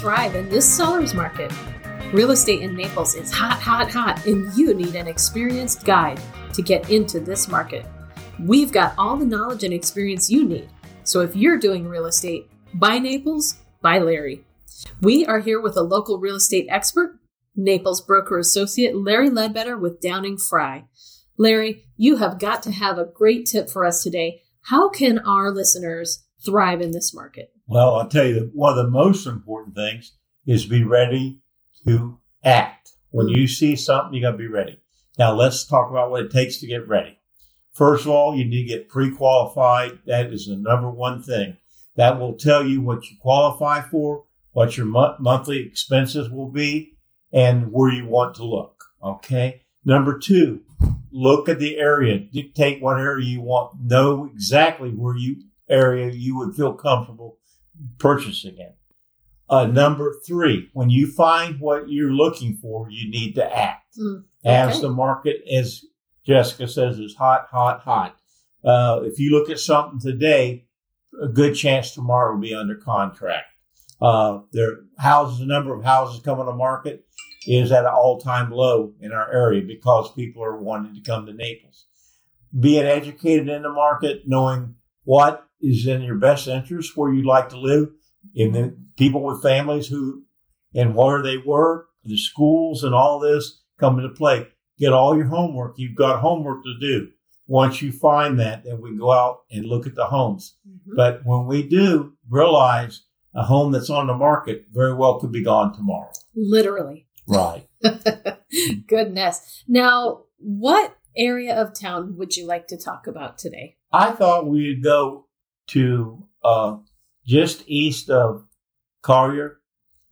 thrive in this seller's market. Real estate in Naples is hot, hot, hot, and you need an experienced guide to get into this market. We've got all the knowledge and experience you need. So if you're doing real estate, buy Naples, buy Larry. We are here with a local real estate expert, Naples broker associate Larry Ledbetter with Downing-Frye. Larry, you have got to have a great tip for us today. How can our listeners thrive in this market? Well, I'll tell you that one of the most important things is be ready to act. When you mm-hmm. see something, you got to be ready. Now, let's talk about what it takes to get ready. First of all, you need to get pre qualified. That is the number one thing. That will tell you what you qualify for, what your mo- monthly expenses will be, and where you want to look. Okay. Number two, look at the area, dictate what area you want, know exactly where you area you would feel comfortable purchasing it. Uh, number three, when you find what you're looking for, you need to act. Mm, As the market, as Jessica says, is hot, hot, hot. Uh, if you look at something today, a good chance tomorrow will be under contract. Uh, there houses, the number of houses coming to market is at an all-time low in our area because people are wanting to come to Naples. Being educated in the market, knowing what is in your best interest, where you'd like to live, and then people with families who and where they work, the schools and all this come into play. Get all your homework. You've got homework to do. Once you find that, then we go out and look at the homes. Mhm. But when we do, realize a home that's on the market very well could be gone tomorrow. Literally. Right. Goodness. Now, what area of town would you like to talk about today? I thought we'd go to uh, just east of Collier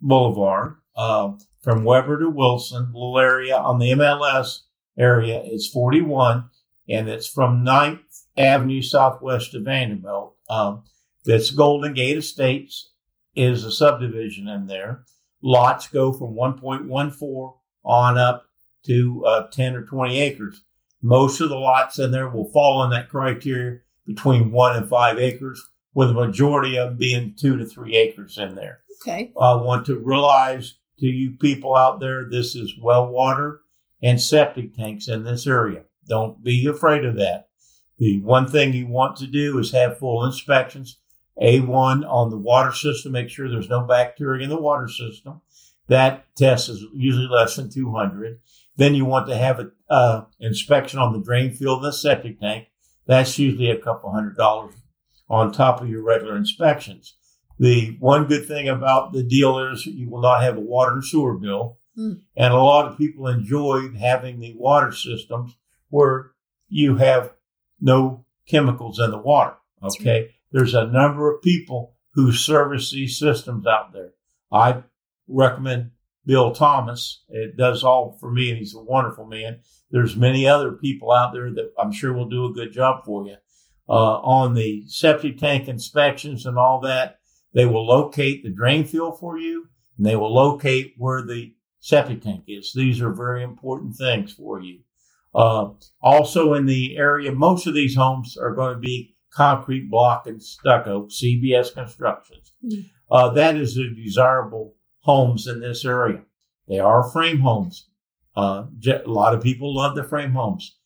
Boulevard, uh, from Weber to Wilson, little area on the MLS area. It's 41, and it's from 9th Avenue southwest of Vanderbilt. Um, that's Golden Gate Estates is a subdivision in there. Lots go from 1.14 on up to uh, 10 or 20 acres. Most of the lots in there will fall in that criteria between one and five acres, with a majority of them being two to three acres in there. Okay. I want to realize to you people out there, this is well water and septic tanks in this area. Don't be afraid of that. The one thing you want to do is have full inspections. A1 on the water system, make sure there's no bacteria in the water system. That test is usually less than 200. Then you want to have an uh, inspection on the drain field and the septic tank. That's usually a couple hundred dollars on top of your regular inspections. The one good thing about the deal is you will not have a water and sewer bill. Hmm. And a lot of people enjoy having the water systems where you have no chemicals in the water. Okay. There's a number of people who service these systems out there. I recommend Bill Thomas. It does all for me, and he's a wonderful man. There's many other people out there that I'm sure will do a good job for you. Uh, on the septic tank inspections and all that, they will locate the drain field for you, and they will locate where the septic tank is. These are very important things for you. Uh, also in the area, most of these homes are going to be concrete block and stucco, CBS constructions. Mm. Uh, that is a desirable homes in this area. They are frame homes. Uh, a lot of people love the frame homes.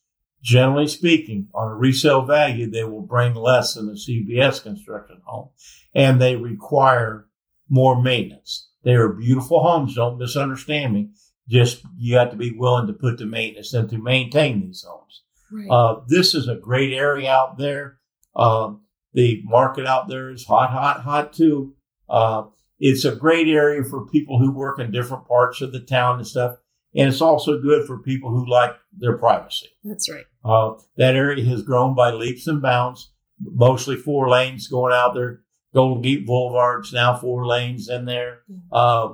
Generally speaking, on a resale value, they will bring less than a CBS construction home, and they require more maintenance. They are beautiful homes. Don't misunderstand me. Just you have to be willing to put the maintenance and to maintain these homes. Right. Uh, this is a great area out there. Um, the market out there is hot, hot, hot too. Uh, it's a great area for people who work in different parts of the town and stuff. And it's also good for people who like their privacy. That's right. Uh, that area has grown by leaps and bounds, mostly four lanes going out there. Golden Gate Boulevard's now four lanes in there. Uh,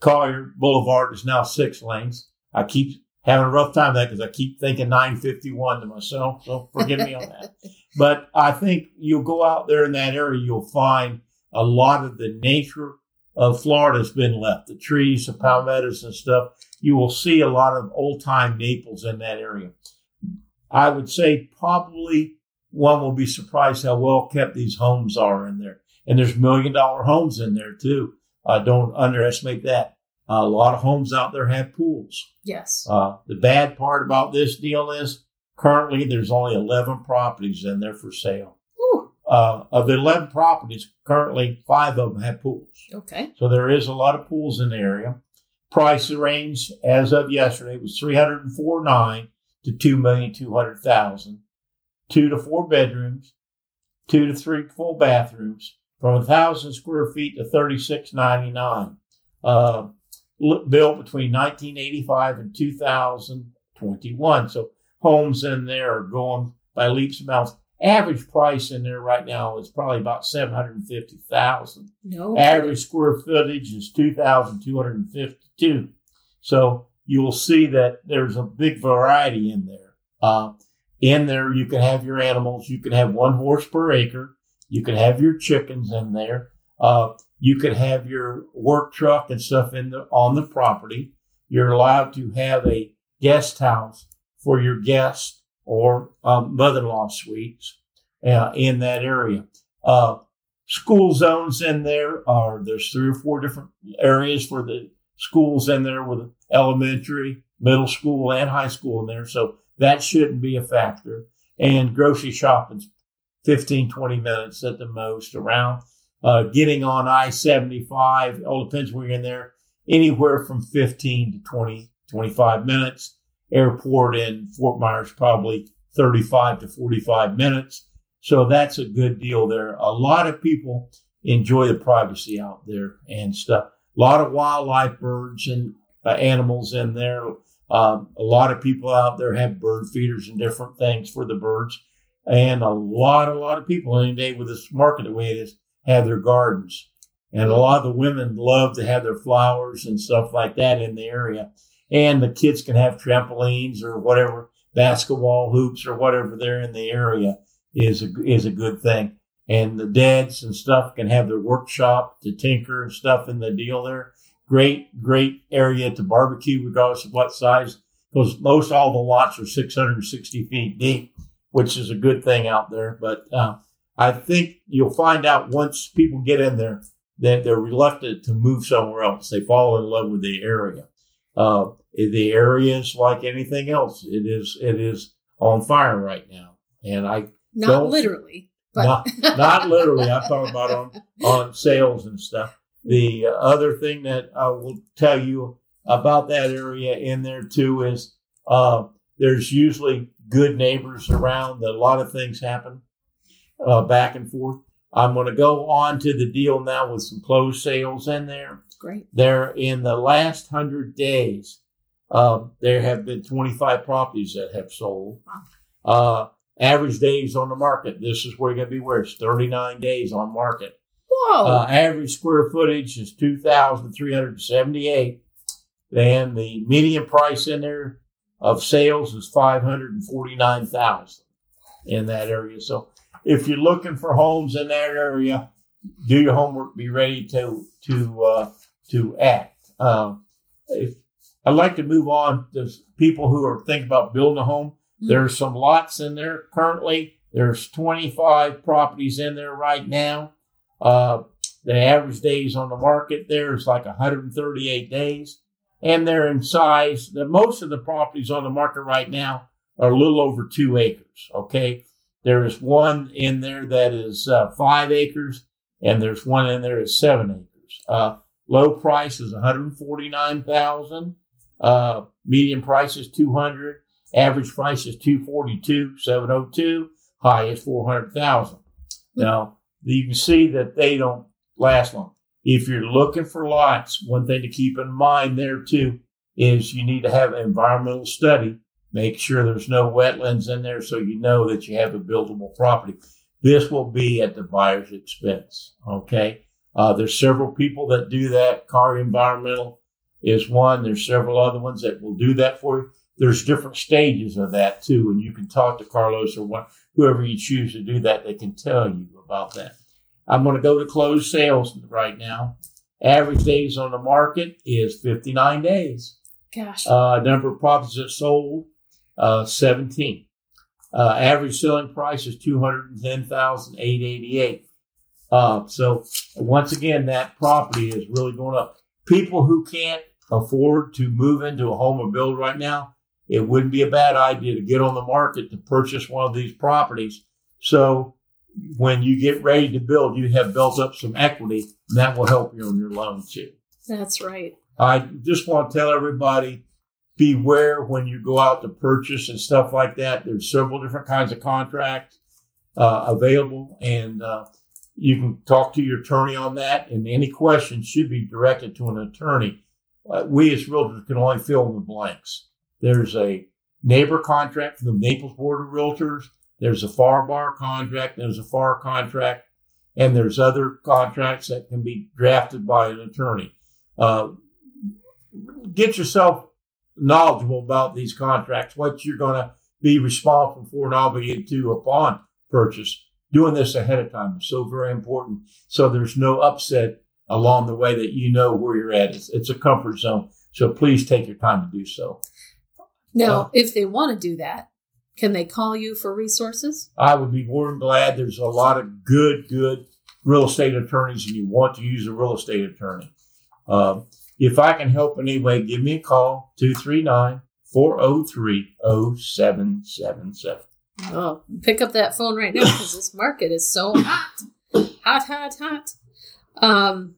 Collier Boulevard is now six lanes. I keep having a rough time with that because I keep thinking 951 to myself. So forgive me on that. But I think you'll go out there in that area, you'll find a lot of the nature of Florida has been left. The trees, the palmettos and stuff. You will see a lot of old time Naples in that area. I would say probably one will be surprised how well kept these homes are in there. And there's million dollar homes in there too. Uh, don't underestimate that. a lot of homes out there have pools. Yes. Uh, the bad part about this deal is currently there's only 11 properties in there for sale. Uh, of the 11 properties, currently five of them have pools. okay. So there is a lot of pools in the area. Price range as of yesterday was 304.9 to 2,200,000. Two to four bedrooms, two to three full bathrooms, from a thousand square feet to 36.99. Uh, built between 1985 and 2021. So homes in there are going by leaps and bounds. Average price in there right now is probably about 750,000. No. Average square footage is 2,252. So you will see that there's a big variety in there. Uh, in there, you can have your animals. You can have one horse per acre. You can have your chickens in there. Uh, you can have your work truck and stuff in the on the property. You're allowed to have a guest house for your guests or um, mother-in-law suites uh, in that area. Uh, school zones in there are there's three or four different areas for the schools in there with elementary, middle school, and high school in there. So that shouldn't be a factor. And grocery shopping's 15, 20 minutes at the most around. Uh, getting on I 75, all depends where you're in there, anywhere from 15 to 20, 25 minutes. Airport in Fort Myers, probably 35 to 45 minutes. So that's a good deal there. A lot of people enjoy the privacy out there and stuff. A lot of wildlife, birds and uh, animals in there. Um, a lot of people out there have bird feeders and different things for the birds. And a lot, a lot of people any day with this market the way it is have their gardens. And a lot of the women love to have their flowers and stuff like that in the area. And the kids can have trampolines or whatever, basketball hoops or whatever there in the area is a, is a good thing. And the dads and stuff can have their workshop to tinker and stuff in the deal there. Great, great area to barbecue regardless of what size, because most all the lots are 660 feet deep, which is a good thing out there. But uh, I think you'll find out once people get in there that they're reluctant to move somewhere else. They fall in love with the area. Uh, the area is like anything else. It is, it is on fire right now. And I Not literally, but not, not literally. I'm talking about on, on sales and stuff. The other thing that I will tell you about that area in there too is uh, there's usually good neighbors around. That a lot of things happen uh, back and forth. I'm going to go on to the deal now with some closed sales in there. Great. There in the last hundred days, um, there have been 25 properties that have sold. Uh, average days on the market. This is where you're going to be where it's 39 days on market. Whoa. Uh, average square footage is 2,378. And the median price in there of sales is 549,000 in that area. So if you're looking for homes in that area, do your homework, be ready to, to, uh, to act. Um, if I'd like to move on to people who are thinking about building a home. There's some lots in there currently. There's 25 properties in there right now. Uh, the average days on the market there is like 138 days, and they're in size. The most of the properties on the market right now are a little over two acres. Okay, there is one in there that is uh, five acres, and there's one in there that's seven acres. Uh, low price is 149,000. Uh, median price is 200. Average price is 242, 702. High is 400,000. Now, you can see that they don't last long. If you're looking for lots, one thing to keep in mind there too is you need to have an environmental study. Make sure there's no wetlands in there so you know that you have a buildable property. This will be at the buyer's expense. Okay. Uh, there's several people that do that. Car Environmental is one. There's several other ones that will do that for you. There's different stages of that too, and you can talk to Carlos or one, whoever you choose to do that. They can tell you about that. I'm going to go to closed sales right now. Average days on the market is 59 days. Gosh. Uh, number of properties that sold, uh, 17. Uh, average selling price is 210,888. Uh, so once again, that property is really going up. People who can't afford to move into a home or build right now, it wouldn't be a bad idea to get on the market to purchase one of these properties. So when you get ready to build, you have built up some equity, and that will help you on your loan too. That's right. I just want to tell everybody beware when you go out to purchase and stuff like that. There's several different kinds of contracts uh, available, and uh, you can talk to your attorney on that. And any questions should be directed to an attorney. Uh, we as realtors can only fill in the blanks. There's a NABOR contract from the Naples Board of Realtors. There's a FAR bar contract. There's a FAR contract, and there's other contracts that can be drafted by an attorney. Uh, get yourself knowledgeable about these contracts, what you're going to be responsible for and obligated to upon purchase. Doing this ahead of time is so very important. So there's no upset along the way that you know where you're at. It's, it's a comfort zone. So please take your time to do so. Now, uh, if they want to do that, can they call you for resources? I would be more than glad. There's a lot of good, good real estate attorneys, and you want to use a real estate attorney. Um, if I can help in any way, give me a call, 239 403 0777. Oh, pick up that phone right now because this market is so hot. Hot, hot, hot. Um,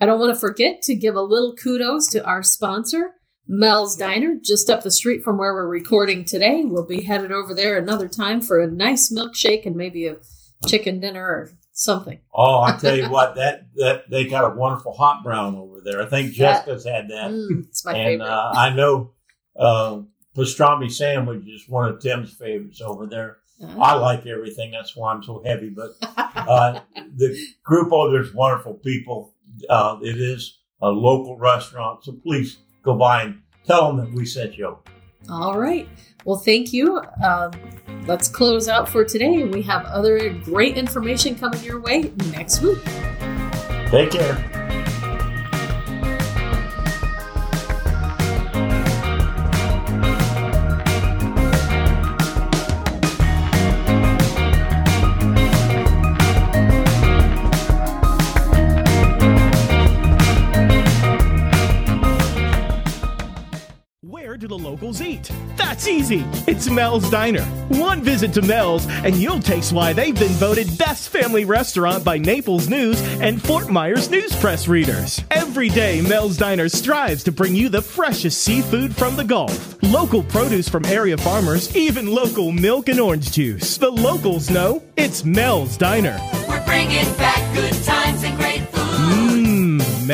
I don't want to forget to give a little kudos to our sponsor, Mel's Diner, just up the street from where we're recording today. We'll be headed over there another time for a nice milkshake and maybe a chicken dinner or something. Oh, I tell you what, that that they got a wonderful hot brown over there. I think Jessica's had that. Mm, it's my and favorite. uh, I know uh, pastrami sandwich is one of Tim's favorites over there. Uh-huh. I like everything. That's why I'm so heavy. But uh, the Grupo, there's wonderful people. Uh, it is a local restaurant, so please go by and tell them that we sent you. All right. Well, thank you. Um, let's close out for today. We have other great information coming your way next week. Take care. Locals eat. That's easy. It's Mel's Diner. One visit to Mel's, and you'll taste why they've been voted best family restaurant by Naples News and Fort Myers News Press readers. Every day, Mel's Diner strives to bring you the freshest seafood from the Gulf, local produce from area farmers, even local milk and orange juice. The locals know it's Mel's Diner. We're bringing back good times and great mmm,